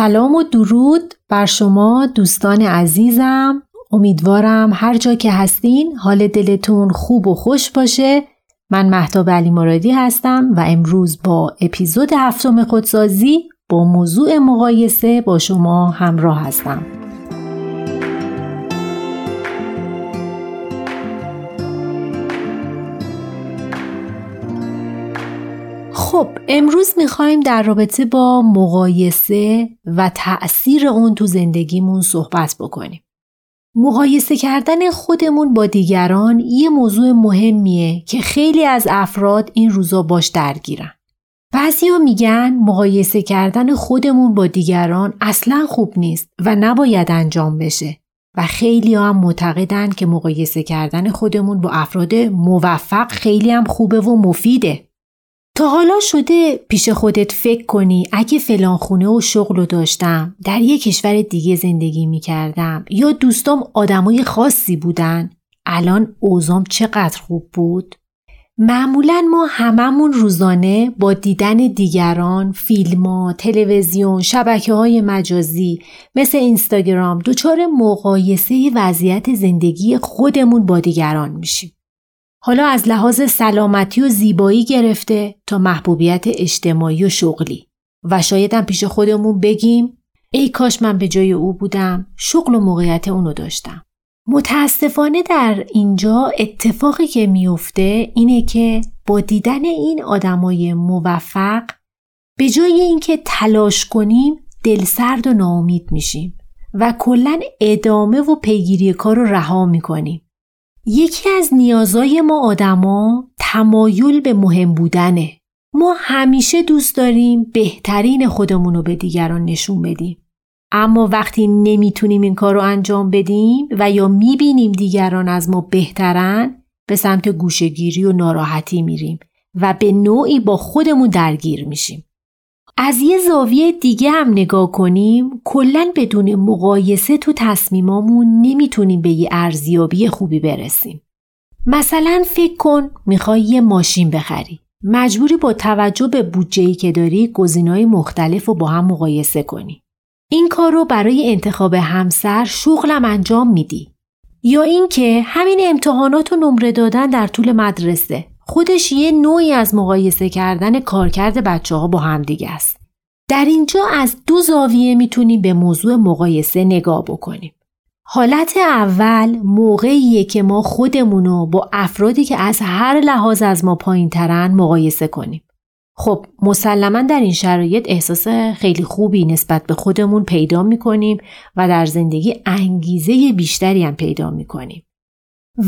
سلام و درود بر شما دوستان عزیزم. امیدوارم هر جا که هستین حال دلتون خوب و خوش باشه. من مهتاب علی مرادی هستم و امروز با اپیزود هفتم خودسازی با موضوع مقایسه با شما همراه هستم. خب امروز می‌خوایم در رابطه با مقایسه و تأثیر اون تو زندگیمون صحبت بکنیم. مقایسه کردن خودمون با دیگران یه موضوع مهمیه که خیلی از افراد این روزا باش درگیرن. بعضیا میگن مقایسه کردن خودمون با دیگران اصلا خوب نیست و نباید انجام بشه و خیلی هم معتقدن که مقایسه کردن خودمون با افراد موفق خیلی هم خوبه و مفیده. تا حالا شده پیش خودت فکر کنی اگه فلان خونه و شغل رو داشتم در یه کشور دیگه زندگی می کردم یا دوستام آدمای خاصی بودن الان اوزام چقدر خوب بود؟ معمولا ما هممون روزانه با دیدن دیگران، فیلم تلویزیون، شبکه های مجازی مثل اینستاگرام دچار مقایسه وضعیت زندگی خودمون با دیگران میشیم. حالا از لحاظ سلامتی و زیبایی گرفته تا محبوبیت اجتماعی و شغلی. و شایدم پیش خودمون بگیم ای کاش من به جای او بودم شغل و موقعیت اونو داشتم. متاسفانه در اینجا اتفاقی که میفته اینه که با دیدن این آدمای موفق به جای اینکه تلاش کنیم دلسرد و ناامید میشیم و کلا ادامه و پیگیری کار رو رها می‌کنیم. یکی از نیازای ما آدما تمایل به مهم بودنه. ما همیشه دوست داریم بهترین خودمون رو به دیگران نشون بدیم. اما وقتی نمی‌تونیم این کار رو انجام بدیم و یا می‌بینیم دیگران از ما بهترن به سمت گوشگیری و ناراحتی میریم و به نوعی با خودمون درگیر میشیم. از یه زاویه دیگه هم نگاه کنیم کلا بدون مقایسه تو تصمیمامون نمی‌تونیم به یه ارزیابی خوبی برسیم. مثلا فکر کن می‌خوای یه ماشین بخری. مجبوری با توجه به بودجه‌ای که داری گزینه‌های مختلف رو با هم مقایسه کنی. این کار رو برای انتخاب همسر شغلم انجام میدی. یا اینکه همین امتحانات و نمره دادن در طول مدرسه خودش یه نوعی از مقایسه کردن کارکرد بچه ها با همدیگه است. در اینجا از دو زاویه می‌تونیم به موضوع مقایسه نگاه بکنیم. حالت اول موقعیه که ما خودمونو با افرادی که از هر لحاظ از ما پایین ترن مقایسه کنیم. خب مسلما در این شرایط احساس خیلی خوبی نسبت به خودمون پیدا می‌کنیم و در زندگی انگیزه بیشتری هم پیدا می‌کنیم.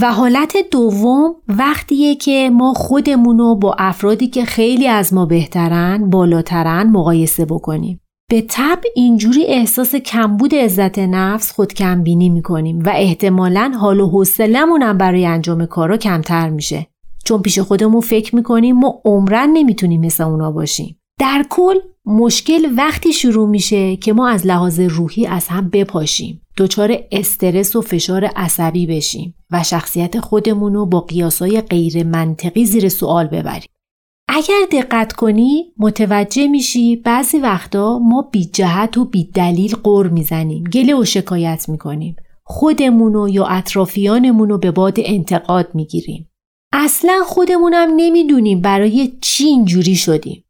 و حالت دوم وقتیه که ما خودمونو با افرادی که خیلی از ما بهترن بالاترن مقایسه بکنیم. به طب اینجوری احساس کمبود عزت نفس خود کمبینی می‌کنیم و احتمالا حال و حوصلمون هم برای انجام کارا کمتر میشه. چون پیش خودمون فکر می‌کنیم ما عمرن نمی‌تونیم مثل اونا باشیم. در کل مشکل وقتی شروع میشه که ما از لحاظ روحی از هم بپاشیم. دچار استرس و فشار عصبی بشیم و شخصیت خودمون رو با قیاسای غیر منطقی زیر سوال ببریم. اگر دقت کنی متوجه میشی بعضی وقتا ما بی جهت و بی دلیل قر می‌زنیم گله و شکایت می‌کنیم. خودمونو یا اطرافیانمون رو به باد انتقاد می‌گیریم. اصلا خودمونم نمی‌دونیم برای چی اینجوری شدیم.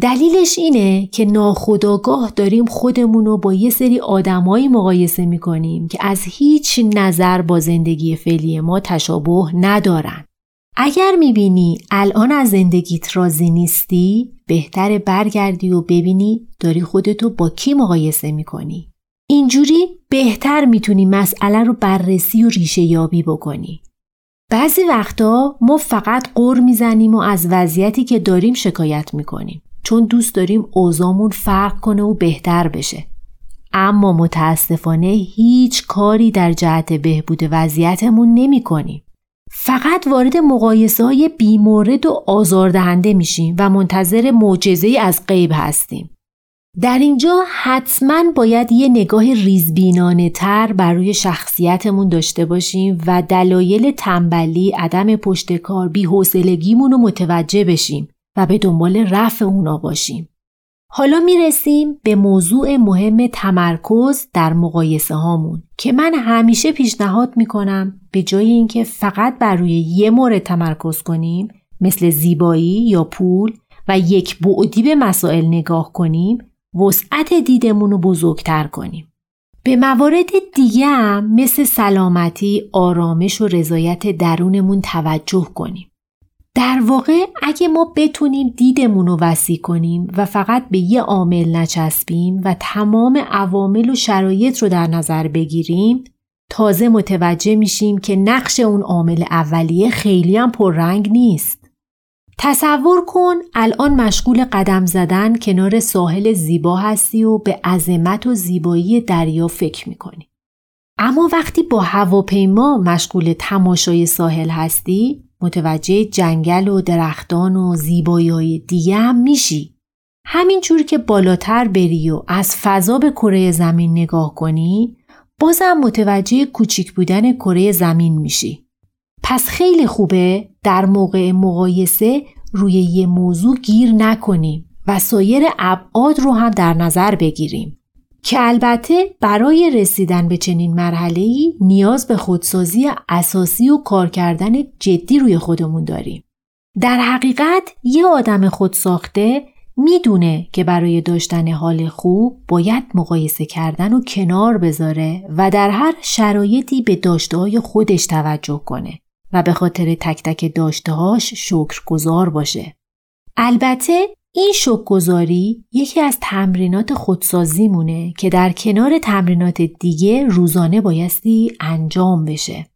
دلیلش اینه که ناخداگاه داریم خودمون با یه سری آدمایی مقایسه می‌کنیم که از هیچ نظر با زندگی فعلی ما تشابه ندارن. اگر می‌بینی الان از زندگیت راضی نیستی بهتر برگردی و ببینی داری خودتو با کی مقایسه می‌کنی. اینجوری بهتر می‌تونی مسئله رو بررسی و ریشه یابی بکنی. بعضی وقتا ما فقط قر می‌زنیم و از وضعیتی که داریم شکایت می‌کنیم. چون دوست داریم اوزامون فرق کنه و بهتر بشه. اما متاسفانه هیچ کاری در جهت بهبود وضعیتمون نمی کنیم. فقط وارد مقایسه های بیمورد و آزاردهنده میشیم و منتظر معجزه از غیب هستیم. در اینجا حتما باید یه نگاه ریزبینانه تر بر روی شخصیتمون داشته باشیم و دلایل تنبلی، عدم پشت کار، بیحوصلگیمون رو متوجه بشیم و به دنبال رفع اونا باشیم. حالا می‌رسیم به موضوع مهم تمرکز در مقایسه هامون که من همیشه پیشنهاد می‌کنم به جای اینکه فقط بر روی یه مورد تمرکز کنیم مثل زیبایی یا پول و یک بعدی به مسائل نگاه کنیم وسعت دیدمون رو بزرگتر کنیم. به موارد دیگه هم مثل سلامتی، آرامش و رضایت درونمون توجه کنیم. در واقع اگه ما بتونیم دیدمون رو وسیع کنیم و فقط به یه عامل نچسبیم و تمام عوامل و شرایط رو در نظر بگیریم تازه متوجه میشیم که نقش اون عامل اولیه خیلی هم پررنگ نیست. تصور کن الان مشغول قدم زدن کنار ساحل زیبا هستی و به عظمت و زیبایی دریا فکر می‌کنی. اما وقتی با هواپیما مشغول تماشای ساحل هستی متوجه جنگل و درختان و زیبایی دیگه هم میشی. همینجور که بالاتر بری و از فضا به کره زمین نگاه کنی بازم متوجه کوچیک بودن کره زمین میشی. پس خیلی خوبه در موقع مقایسه روی یه موضوع گیر نکنیم و سایر ابعاد رو هم در نظر بگیریم. که البته برای رسیدن به چنین مرحله نیاز به خودسازی اساسی و کار کردن جدی روی خودمون داریم. در حقیقت یه آدم خودساخته می‌دونه که برای داشتن حال خوب باید مقایسه کردن و کنار بذاره و در هر شرایطی به داشته خودش توجه کنه و به خاطر تک تک داشتههاش شکرگزار باشه. البته این شکگذاری یکی از تمرینات خودسازیمونه که در کنار تمرینات دیگه روزانه بایستی انجام بشه.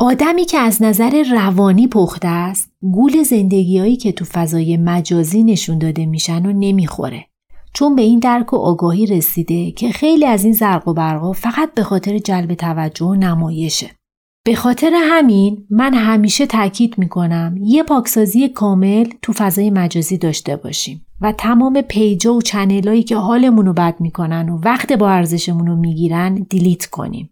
آدمی که از نظر روانی پخته است گول زندگیهایی که تو فضای مجازی نشون داده میشن و نمی‌خوره. چون به این درک و آگاهی رسیده که خیلی از این زرق و برقا فقط به خاطر جلب توجه و نمایشه. به خاطر همین من همیشه تاکید می‌کنم یه پاکسازی کامل تو فضای مجازی داشته باشیم و تمام پیجا و چنلایی که حالمون رو بد می‌کنن و وقت با ارزشمون رو می‌گیرن دیلیت کنیم.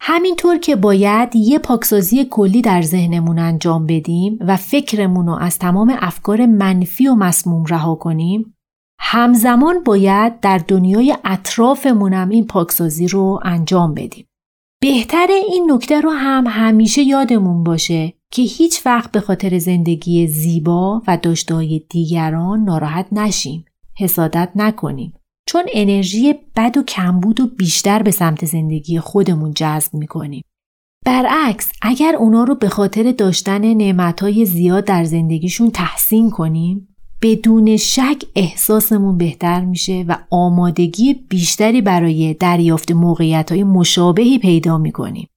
همینطور که باید یه پاکسازی کلی در ذهنمون انجام بدیم و فکرمون رو از تمام افکار منفی و مسموم رها کنیم همزمان باید در دنیای اطرافمونم این پاکسازی رو انجام بدیم. بهتر این نکته رو هم همیشه یادمون باشه که هیچ وقت به خاطر زندگی زیبا و داشتهای دیگران ناراحت نشیم. حسادت نکنیم. چون انرژی بد و کمبود و بیشتر به سمت زندگی خودمون جذب می‌کنیم. برعکس اگر اونا رو به خاطر داشتن نعمتهای زیاد در زندگیشون تحسین کنیم بدون شک احساسمون بهتر میشه و آمادگی بیشتری برای دریافت موقعیت های مشابهی پیدا می‌کنیم.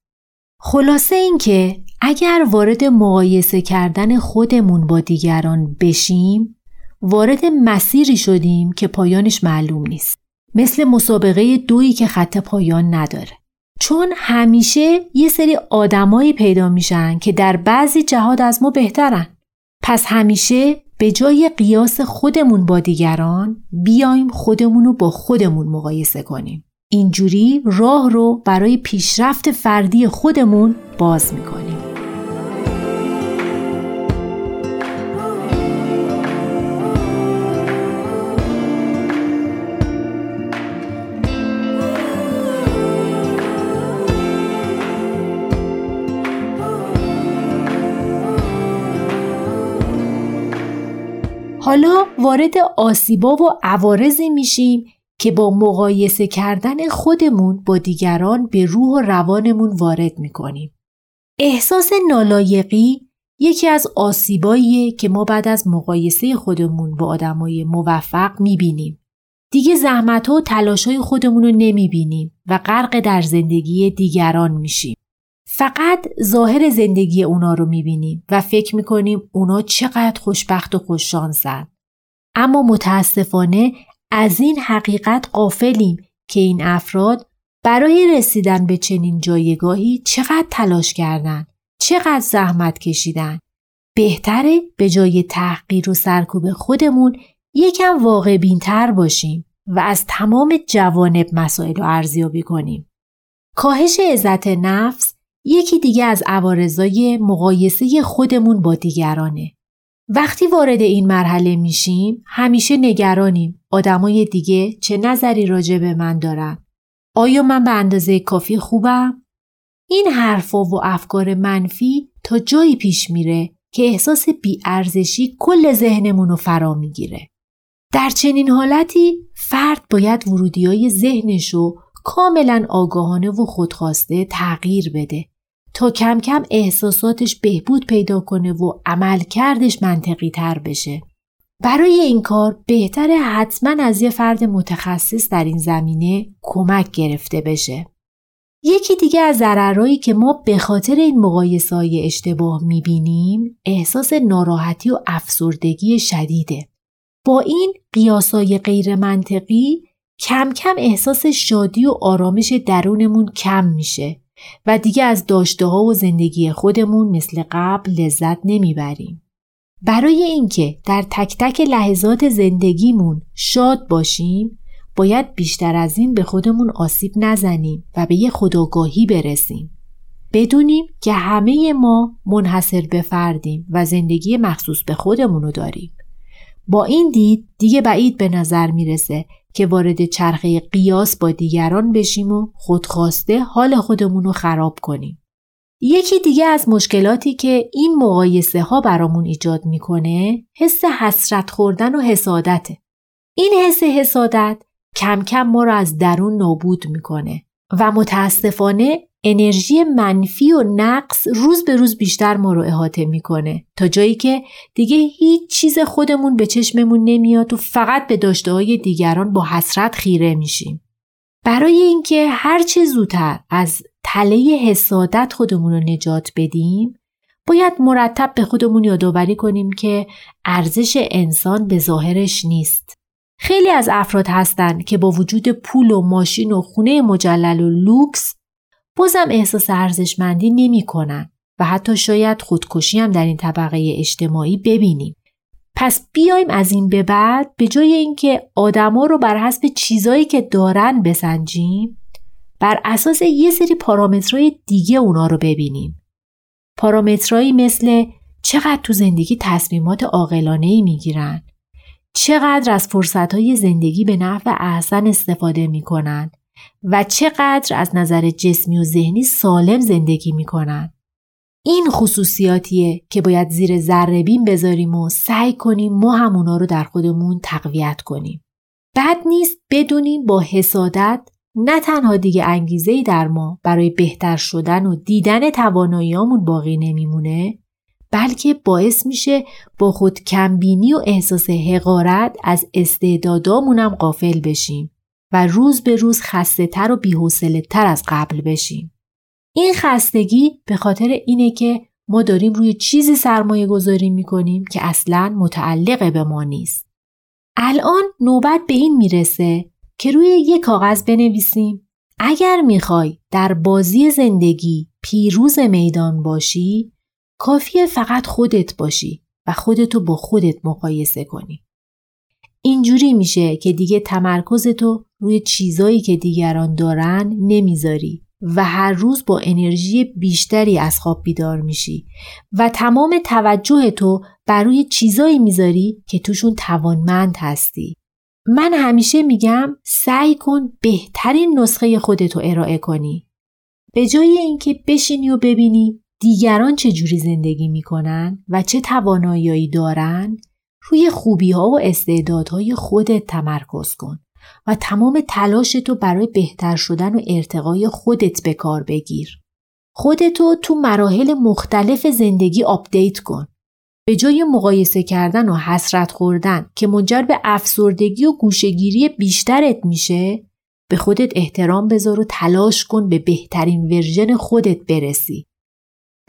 خلاصه اینکه اگر وارد مقایسه کردن خودمون با دیگران بشیم وارد مسیری شدیم که پایانش معلوم نیست. مثل مسابقه دویی که خط پایان نداره. چون همیشه یه سری آدمایی پیدا میشن که در بعضی جهات از ما بهترن. پس همیشه به جای قیاس خودمون با دیگران بیایم خودمون رو با خودمون مقایسه کنیم. اینجوری راه رو برای پیشرفت فردی خودمون باز می‌کنیم. حالا وارد آسیبا و عوارضی میشیم که با مقایسه کردن خودمون با دیگران به روح و روانمون وارد می‌کنیم. احساس نالایقی یکی از آسیباییه که ما بعد از مقایسه خودمون با آدمای موفق می‌بینیم. دیگه زحمت و تلاش های خودمون رو نمی‌بینیم و غرق در زندگی دیگران میشیم. فقط ظاهر زندگی اونا رو می‌بینیم و فکر می‌کنیم اونا چقدر خوشبخت و خوششانسن. اما متاسفانه از این حقیقت قافلیم که این افراد برای رسیدن به چنین جایگاهی چقدر تلاش کردن، چقدر زحمت کشیدن. بهتره به جای تحقیر و سرکوب خودمون یکم واقع بینتر باشیم و از تمام جوانب مسائل رو ارزیابی کنیم. کاهش عزت نفس یکی دیگه از عوارضای مقایسه خودمون با دیگرانه. وقتی وارد این مرحله میشیم همیشه نگرانیم. آدمای دیگه چه نظری راجع به من دارن؟ آیا من به اندازه کافی خوبم؟ این حرفا و افکار منفی تا جایی پیش میره که احساس بیارزشی کل ذهنمون رو فرا می‌گیره. در چنین حالتی فرد باید ورودی های ذهنش رو کاملا آگاهانه و خودخواسته تغییر بده. تا کم کم احساساتش بهبود پیدا کنه و عملکردش منطقی تر بشه. برای این کار بهتره حتما از یه فرد متخصص در این زمینه کمک گرفته بشه. یکی دیگه از ضررهایی که ما به خاطر این مقایسه اشتباه می‌بینیم احساس ناراحتی و افسردگی شدیده. با این قیاسای غیر منطقی کم کم احساس شادی و آرامش درونمون کم میشه و دیگه از داشته ها و زندگی خودمون مثل قبل لذت نمی‌بریم. برای اینکه در تک تک لحظات زندگیمون شاد باشیم باید بیشتر از این به خودمون آسیب نزنیم و به یه خداگاهی برسیم. بدونیم که همه ما منحصر به فردیم و زندگی مخصوص به خودمون داریم. با این دید دیگه بعید به نظر می‌رسه که وارد چرخه قیاس با دیگران بشیم و خودخواسته حال خودمون رو خراب کنیم. یکی دیگه از مشکلاتی که این مقایسه ها برامون ایجاد می‌کنه حس حسرت خوردن و حسادته. این حس حسادت کم کم ما رو از درون نابود می‌کنه و متاسفانه انرژی منفی و نقص روز به روز بیشتر ما رو احاطه می‌کنه تا جایی که دیگه هیچ چیز خودمون به چشممون نمیاد و فقط به داشته های دیگران با حسرت خیره میشیم. برای اینکه هر چه زودتر از تله حسادت خودمون رو نجات بدیم باید مرتب به خودمون یادآوری کنیم که ارزش انسان به ظاهرش نیست. خیلی از افراد هستند که با وجود پول و ماشین و خونه مجلل و لوکس بازم احساس ارزشمندی نمی کنن و حتی شاید خودکشی هم در این طبقه اجتماعی ببینیم. پس بیایم از این به بعد به جای اینکه آدما رو بر حسب چیزایی که دارن بسنجیم بر اساس یه سری پارامترهای دیگه اونا رو ببینیم. پارامترهایی مثل چقدر تو زندگی تصمیمات عاقلانه ای می‌گیرن چقدر از فرصتهای زندگی به نفع احسن استفاده می‌کنن و چقدر از نظر جسمی و ذهنی سالم زندگی می‌کنن. این خصوصیاتیه که باید زیر ذره بین بذاریم و سعی کنیم ما همونا رو در خودمون تقویت کنیم. بد نیست بدونیم با حسادت نه تنها دیگه انگیزه ای در ما برای بهتر شدن و دیدن تواناییامون باقی نمیمونه بلکه باعث میشه با خود کمبینی و احساس حقارت از استعدادامونم قافل بشیم و روز به روز خسته تر و بیحوصله تر از قبل بشیم. این خستگی به خاطر اینه که ما داریم روی چیزی سرمایه گذاری می‌کنیم که اصلا متعلق به ما نیست. الان نوبت به این می‌رسه که روی یک کاغذ بنویسیم اگر می‌خوای در بازی زندگی پیروز میدان باشی کافیه فقط خودت باشی و خودتو با خودت مقایسه کنی. اینجوری میشه که دیگه تمرکزتو روی چیزایی که دیگران دارن نمی‌ذاری و هر روز با انرژی بیشتری از خواب بیدار میشی و تمام توجه تو بر روی چیزایی می‌ذاری که توشون توانمند هستی. من همیشه میگم سعی کن بهترین نسخه خودتو ارائه کنی. به جای اینکه بشینی و ببینی دیگران چه جوری زندگی می‌کنن و چه توانایی دارن روی خوبی ها و استعدادهای خودت تمرکز کن و تمام تلاش تو برای بهتر شدن و ارتقای خودت به کار بگیر. خودتو تو مراحل مختلف زندگی update کن. به جای مقایسه کردن و حسرت خوردن که منجر به افسردگی و گوشه‌گیری بیشترت میشه به خودت احترام بذار و تلاش کن به بهترین version خودت برسی.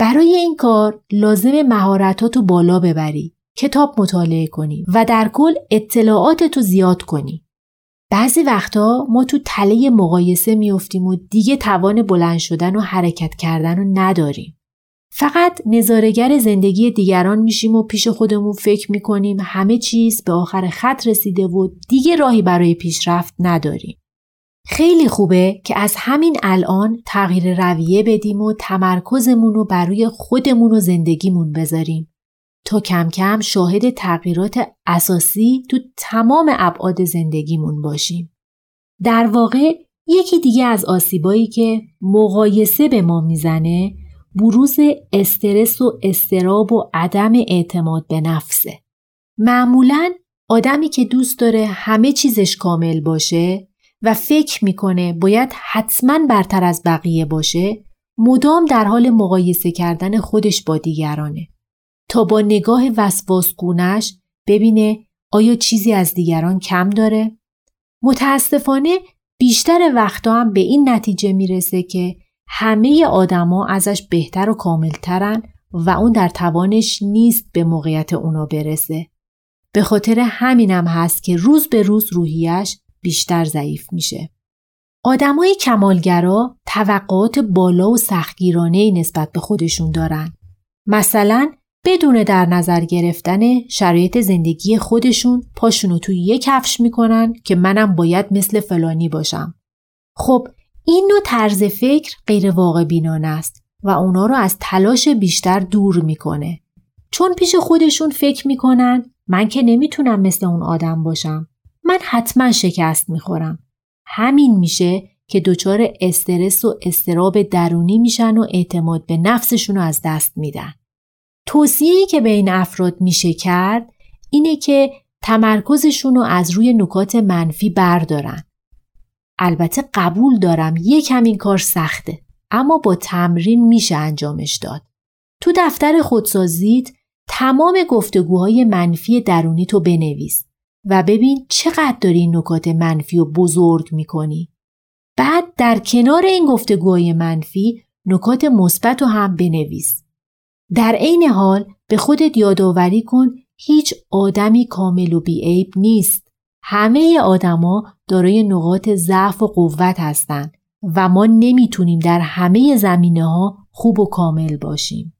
برای این کار لازم مهارتاتو بالا ببری کتاب مطالعه کنی و در کل اطلاعاتتو زیاد کنی. بعضی وقتا ما تو تله مقایسه میفتیم و دیگه توان بلند شدن و حرکت کردن رو نداریم. فقط نظارگر زندگی دیگران میشیم و پیش خودمون فکر می‌کنیم همه چیز به آخر خط رسیده و دیگه راهی برای پیشرفت نداریم. خیلی خوبه که از همین الان تغییر رویه بدیم و تمرکزمون رو بر روی خودمون و زندگیمون بذاریم تا کم کم شاهد تغییرات اساسی تو تمام ابعاد زندگیمون باشیم. در واقع یکی دیگه از آسیبایی که مقایسه به ما می‌زنه بروز استرس و استراب و عدم اعتماد به نفسه. معمولا آدمی که دوست داره همه چیزش کامل باشه و فکر می‌کنه باید حتما برتر از بقیه باشه مدام در حال مقایسه کردن خودش با دیگرانه تا با نگاه وسواسگونش ببینه آیا چیزی از دیگران کم داره؟ متاسفانه بیشتر وقتا هم به این نتیجه می‌رسه که همه آدما ازش بهتر و کاملترن و اون در توانش نیست به موقعیت اونا برسه. به خاطر همینم هست که روز به روز روحیش بیشتر ضعیف میشه. آدمای کمالگرا توقعات بالا و سختگیرانه نسبت به خودشون دارن. مثلا بدون در نظر گرفتن شرایط زندگی خودشون پاشونو توی یک کفش می‌کنن که منم باید مثل فلانی باشم. خب این نوع طرز فکر غیر واقع بینانه است و اونا رو از تلاش بیشتر دور می‌کنه. چون پیش خودشون فکر می‌کنن من که نمی‌تونم مثل اون آدم باشم. من حتما شکست می‌خورم. همین میشه که دچار استرس و استراب درونی میشن و اعتماد به نفسشون رو از دست میدن. توصیه‌ای که به این افراد میشه کرد اینه که تمرکزشون رو از روی نکات منفی بردارن. البته قبول دارم یکم این کار سخته اما با تمرین میشه انجامش داد. تو دفتر خودسازیت تمام گفتگوهای منفی درونی تو بنویس و ببین چقدر داری این نکات منفی و بزرگ می‌کنی. بعد در کنار این گفتگوهای منفی نکات مثبت رو هم بنویس. در عین حال به خودت یادآوری کن هیچ آدمی کامل و بیعیب نیست. همه آدما دارای نقاط ضعف و قوت هستند و ما نمی‌تونیم در همه زمینه ها خوب و کامل باشیم.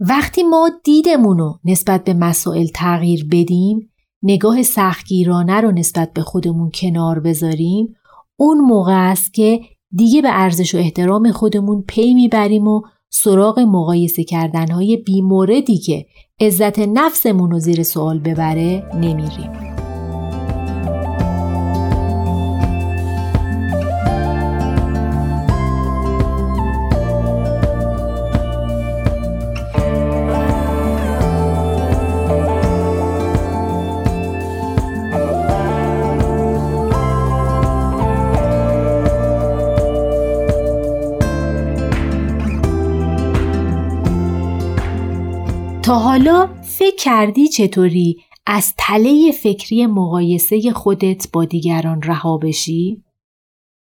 وقتی ما دیدمون رو نسبت به مسائل تغییر بدیم نگاه سختگیرانه رو نسبت به خودمون کنار بذاریم اون موقع است که دیگه به ارزش و احترام خودمون پی می‌بریم و سراغ مقایسه کردنهای بیموردی که عزت نفسمون رو زیر سوال ببره نمیریم. حالا فکر کردی چطوری از تله فکری مقایسه خودت با دیگران رها بشی؟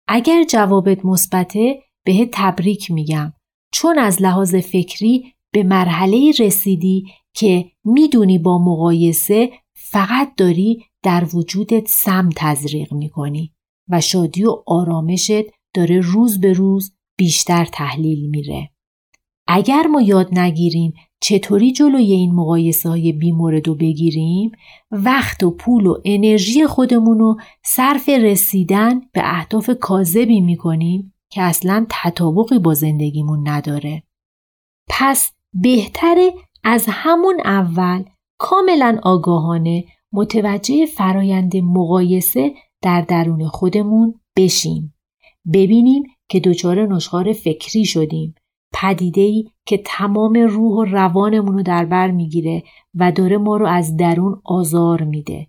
اگر جوابت مثبته بهت تبریک میگم چون از لحاظ فکری به مرحله رسیدی که می‌دونی با مقایسه فقط داری در وجودت سم تزریق می‌کنی و شادی و آرامشت داره روز به روز بیشتر تحلیل میره. اگر ما یاد نگیریم چطوری جلوی این مقایسه های بیمورد رو بگیریم وقت و پول و انرژی خودمون رو صرف رسیدن به اهداف کاذبی می‌کنیم که اصلا تطابقی با زندگیمون نداره. پس بهتره از همون اول کاملا آگاهانه متوجه فرایند مقایسه در درون خودمون بشیم. ببینیم که دچار نشخار فکری شدیم ای که تمام روح و روانمون رو در بر می‌گیره و داره ما رو از درون آزار میده.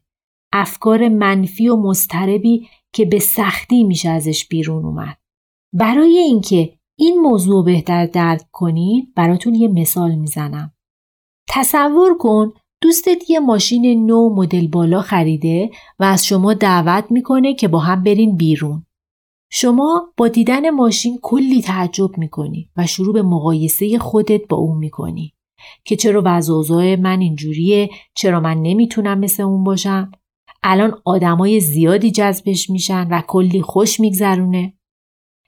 افکار منفی و مضطربی که به سختی میشه ازش بیرون اومد. برای اینکه این موضوع بهتر درک کنید براتون یه مثال می‌زنم. تصور کن دوستت یه ماشین نو مدل بالا خریده و از شما دعوت می‌کنه که با هم برین بیرون. شما با دیدن ماشین کلی تعجب می‌کنی و شروع به مقایسه خودت با اون می‌کنی که چرا وضع من اینجوریه چرا من نمی‌تونم مثل اون باشم؟ الان آدمای زیادی جذبش میشن و کلی خوش میگذرونه.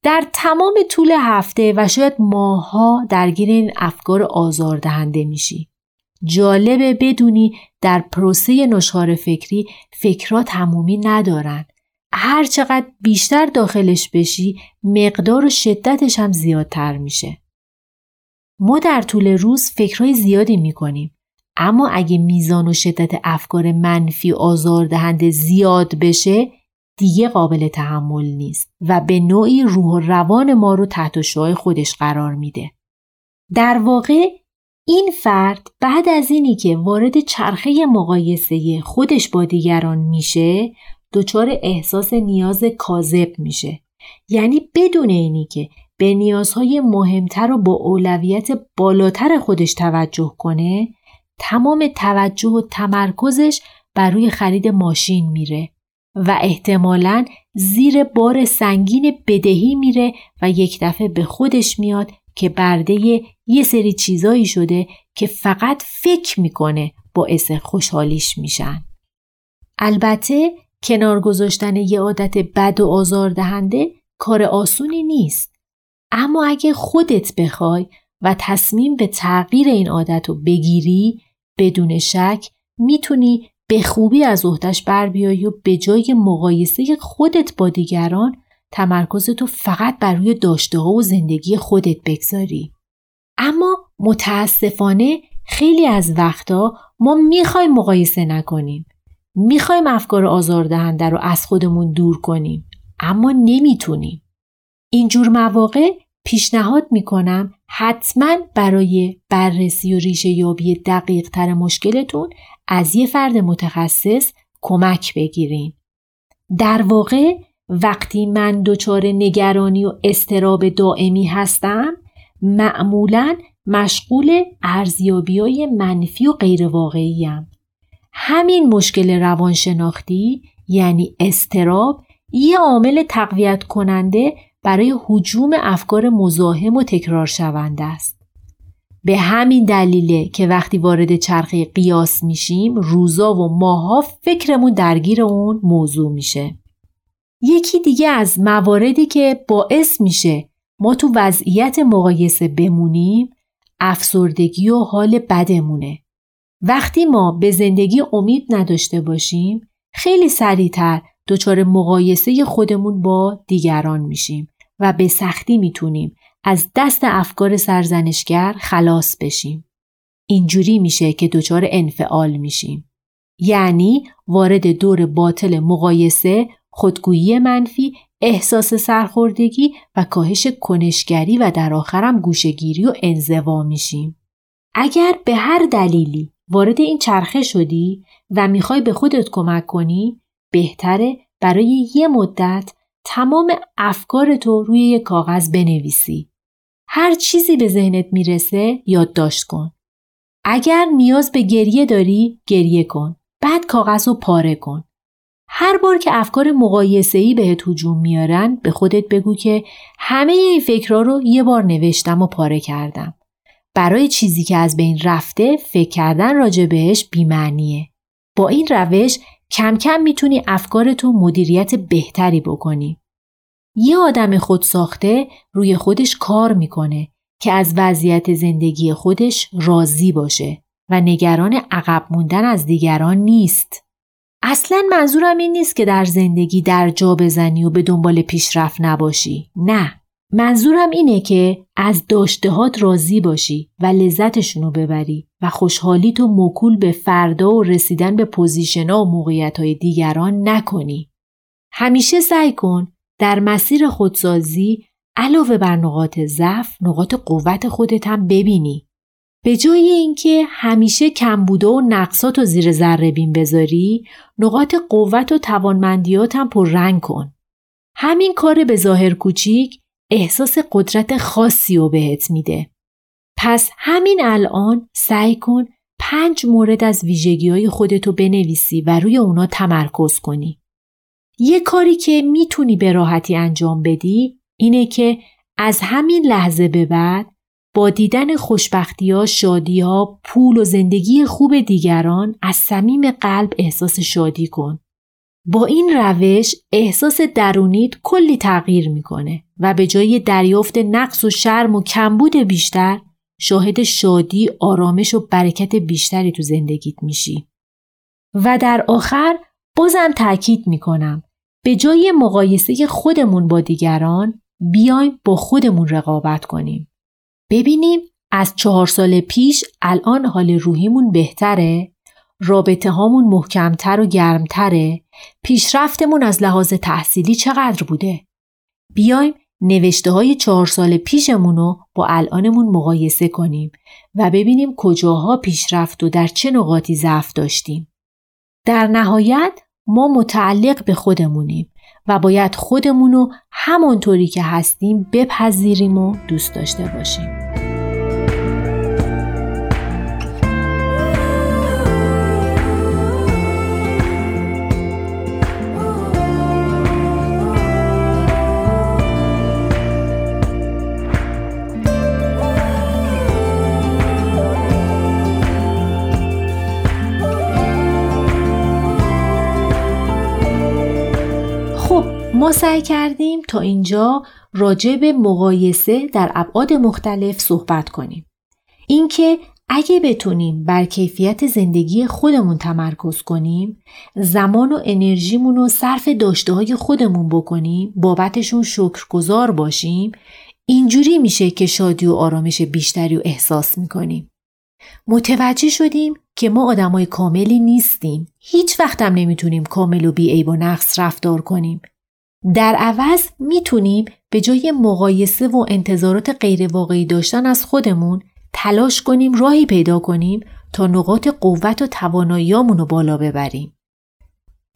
در تمام طول هفته و شاید ماها درگیر این افکار آزاردهنده میشی. جالبه بدونی در پروسه نشخار فکری فکرها تمومی ندارن. هر چقدر بیشتر داخلش بشی مقدار و شدتش هم زیادتر میشه. ما در طول روز فکرهای زیادی می‌کنیم اما اگه میزان و شدت افکار منفی آزاردهنده زیاد بشه دیگه قابل تحمل نیست و به نوعی روح و روان ما رو تحت شعای خودش قرار میده. در واقع این فرد بعد از اینی که وارد چرخه مقایسه خودش با دیگران میشه دچار احساس نیاز کاذب میشه یعنی بدون اینی که به نیازهای مهمتر و با اولویت بالاتر خودش توجه کنه تمام توجه و تمرکزش بر روی خرید ماشین میره و احتمالا زیر بار سنگین بدهی میره و یک دفعه به خودش میاد که برده یه سری چیزایی شده که فقط فکر می‌کنه باعث خوشحالیش میشن. البته کنار گذاشتن یه عادت بد و آزاردهنده کار آسونی نیست. اما اگه خودت بخوای و تصمیم به تغییر این عادت رو بگیری بدون شک می‌تونی به خوبی از عهدهش بر بیایی و به جای مقایسه خودت با دیگران تمرکزتو فقط بر روی داشته و زندگی خودت بگذاری. اما متاسفانه خیلی از وقتا ما می‌خوایم مقایسه نکنیم. می‌خوایم افکار آزاردهنده رو از خودمون دور کنیم. اما نمی‌تونیم. اینجور مواقع پیشنهاد می‌کنم حتما برای بررسی و ریشه یابی دقیق تر مشکلتون از یه فرد متخصص کمک بگیرین. در واقع وقتی من دچار نگرانی و استراب دائمی هستم معمولا مشغول ارزیابی های منفی و غیر واقعیم. همین مشکل روانشناختی یعنی استراب یه عامل تقویت کننده برای حجوم افکار مزاحم و تکرار شونده است. به همین دلیله که وقتی وارد چرخه قیاس میشیم روزا و ماها فکرمون درگیر اون موضوع میشه. یکی دیگه از مواردی که باعث میشه ما تو وضعیت مقایسه بمونیم افسردگی و حال بدمونه. وقتی ما به زندگی امید نداشته باشیم خیلی سریعتر دچار مقایسه خودمون با دیگران میشیم و به سختی می‌تونیم از دست افکار سرزنشگر خلاص بشیم. اینجوری میشه که دچار انفعال میشیم. یعنی وارد دور باطل مقایسه خودگویی منفی، احساس سرخوردگی و کاهش کنشگری و در آخرم گوشگیری و انزوا میشیم. اگر به هر دلیلی وارد این چرخه شدی و می‌خوای به خودت کمک کنی بهتره برای یه مدت تمام افکارتو روی یک کاغذ بنویسی. هر چیزی به ذهنت می‌رسه یادداشت کن. اگر نیاز به گریه داری گریه کن. بعد کاغذ رو پاره کن. هر بار که افکار ای بهت هجوم میارن به خودت بگو که همه این فکرها رو یه بار نوشتم و پاره کردم. برای چیزی که از بین رفته فکر کردن راجع بهش بیمعنیه. با این روش کم کم می‌تونی افکارتو مدیریت بهتری بکنی. یه آدم خودساخته روی خودش کار می‌کنه که از وضعیت زندگی خودش راضی باشه و نگران عقب موندن از دیگران نیست. اصلا منظورم این نیست که در زندگی در جا بزنی و به دنبال پیشرفت نباشی. نه. منظورم اینه که از داشتهات راضی باشی و لذتشونو ببری و خوشحالی تو مکول به فردا و رسیدن به پوزیشنها و موقعیت های دیگران نکنی. همیشه سعی کن در مسیر خودسازی علاوه بر نقاط ضعف نقاط قوت خودت هم ببینی. به جای اینکه همیشه کمبوده و نقصات و زیر ذره بین بذاری نقاط قوت و توانمندیات هم پر رنگ کن. همین کار به ظاهر کوچیک احساس قدرت خاصی رو بهت میده. پس همین الان سعی کن پنج مورد از ویژگی های خودتو بنویسی و روی اونا تمرکز کنی. یه کاری که می‌تونی به راحتی انجام بدی اینه که از همین لحظه به بعد با دیدن خوشبختی ها، شادی ها، پول و زندگی خوب دیگران از صمیم قلب احساس شادی کن. با این روش احساس درونیت کلی تغییر می‌کنه و به جای دریافت نقص و شرم و کمبود بیشتر شاهد شادی، آرامش و برکت بیشتری تو زندگیت میشی. و در آخر بازم تاکید می‌کنم به جای مقایسه خودمون با دیگران بیایم با خودمون رقابت کنیم. ببینیم از چهار سال پیش الان حال روحیمون بهتره؟ رابطه هامون محکمتر و گرمتره؟ پیشرفتمون از لحاظ تحصیلی چقدر بوده؟ بیایم نوشته های چهار سال پیشمون رو با الانمون مقایسه کنیم و ببینیم کجاها پیشرفت و در چه نقاطی ضعف داشتیم. در نهایت ما متعلق به خودمونیم و باید خودمون رو همانطوری که هستیم بپذیریم و دوست داشته باشیم. سعی کردیم تا اینجا راجع به مقایسه در ابعاد مختلف صحبت کنیم. اینکه اگه بتونیم بر کیفیت زندگی خودمون تمرکز کنیم زمان و انرژیمون رو صرف داشته های خودمون بکنیم بابتشون شکرگزار باشیم اینجوری میشه که شادی و آرامش بیشتری و احساس می‌کنیم. متوجه شدیم که ما آدمای کاملی نیستیم. هیچ وقتم نمی‌تونیم کامل و بیعیب و نقص رفتار کنیم. در عوض می‌تونیم به جای مقایسه و انتظارات غیر واقعی داشتن از خودمون تلاش کنیم راهی پیدا کنیم تا نقاط قوت و تواناییامون رو بالا ببریم.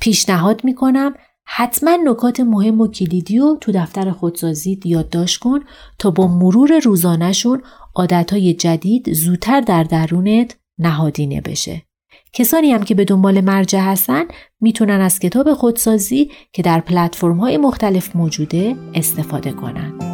پیشنهاد می‌کنم حتما نکات مهم و کلیدی رو تو دفتر خودسازیت یادداشت کن تا با مرور روزانهشون عادتهای جدید زودتر در درونت نهادینه بشه. کسانی هم که به دنبال مرجع هستن می‌تونن از کتاب خودسازی که در پلتفرم های مختلف موجوده استفاده کنند.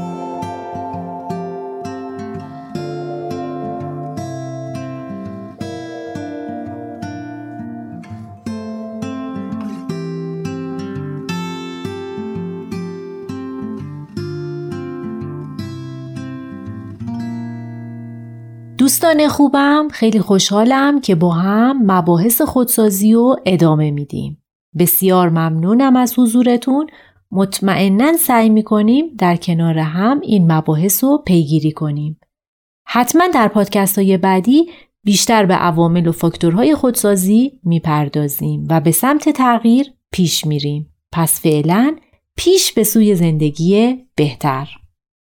دوستان خوبم خیلی خوشحالم که با هم مباحث خودسازی رو ادامه میدیم. بسیار ممنونم از حضورتون مطمئنا سعی می‌کنیم در کنار هم این مباحث رو پیگیری کنیم. حتما در پادکست های بعدی بیشتر به عوامل و فاکتورهای خودسازی می‌پردازیم و به سمت تغییر پیش میریم. پس فعلا پیش به سوی زندگی بهتر.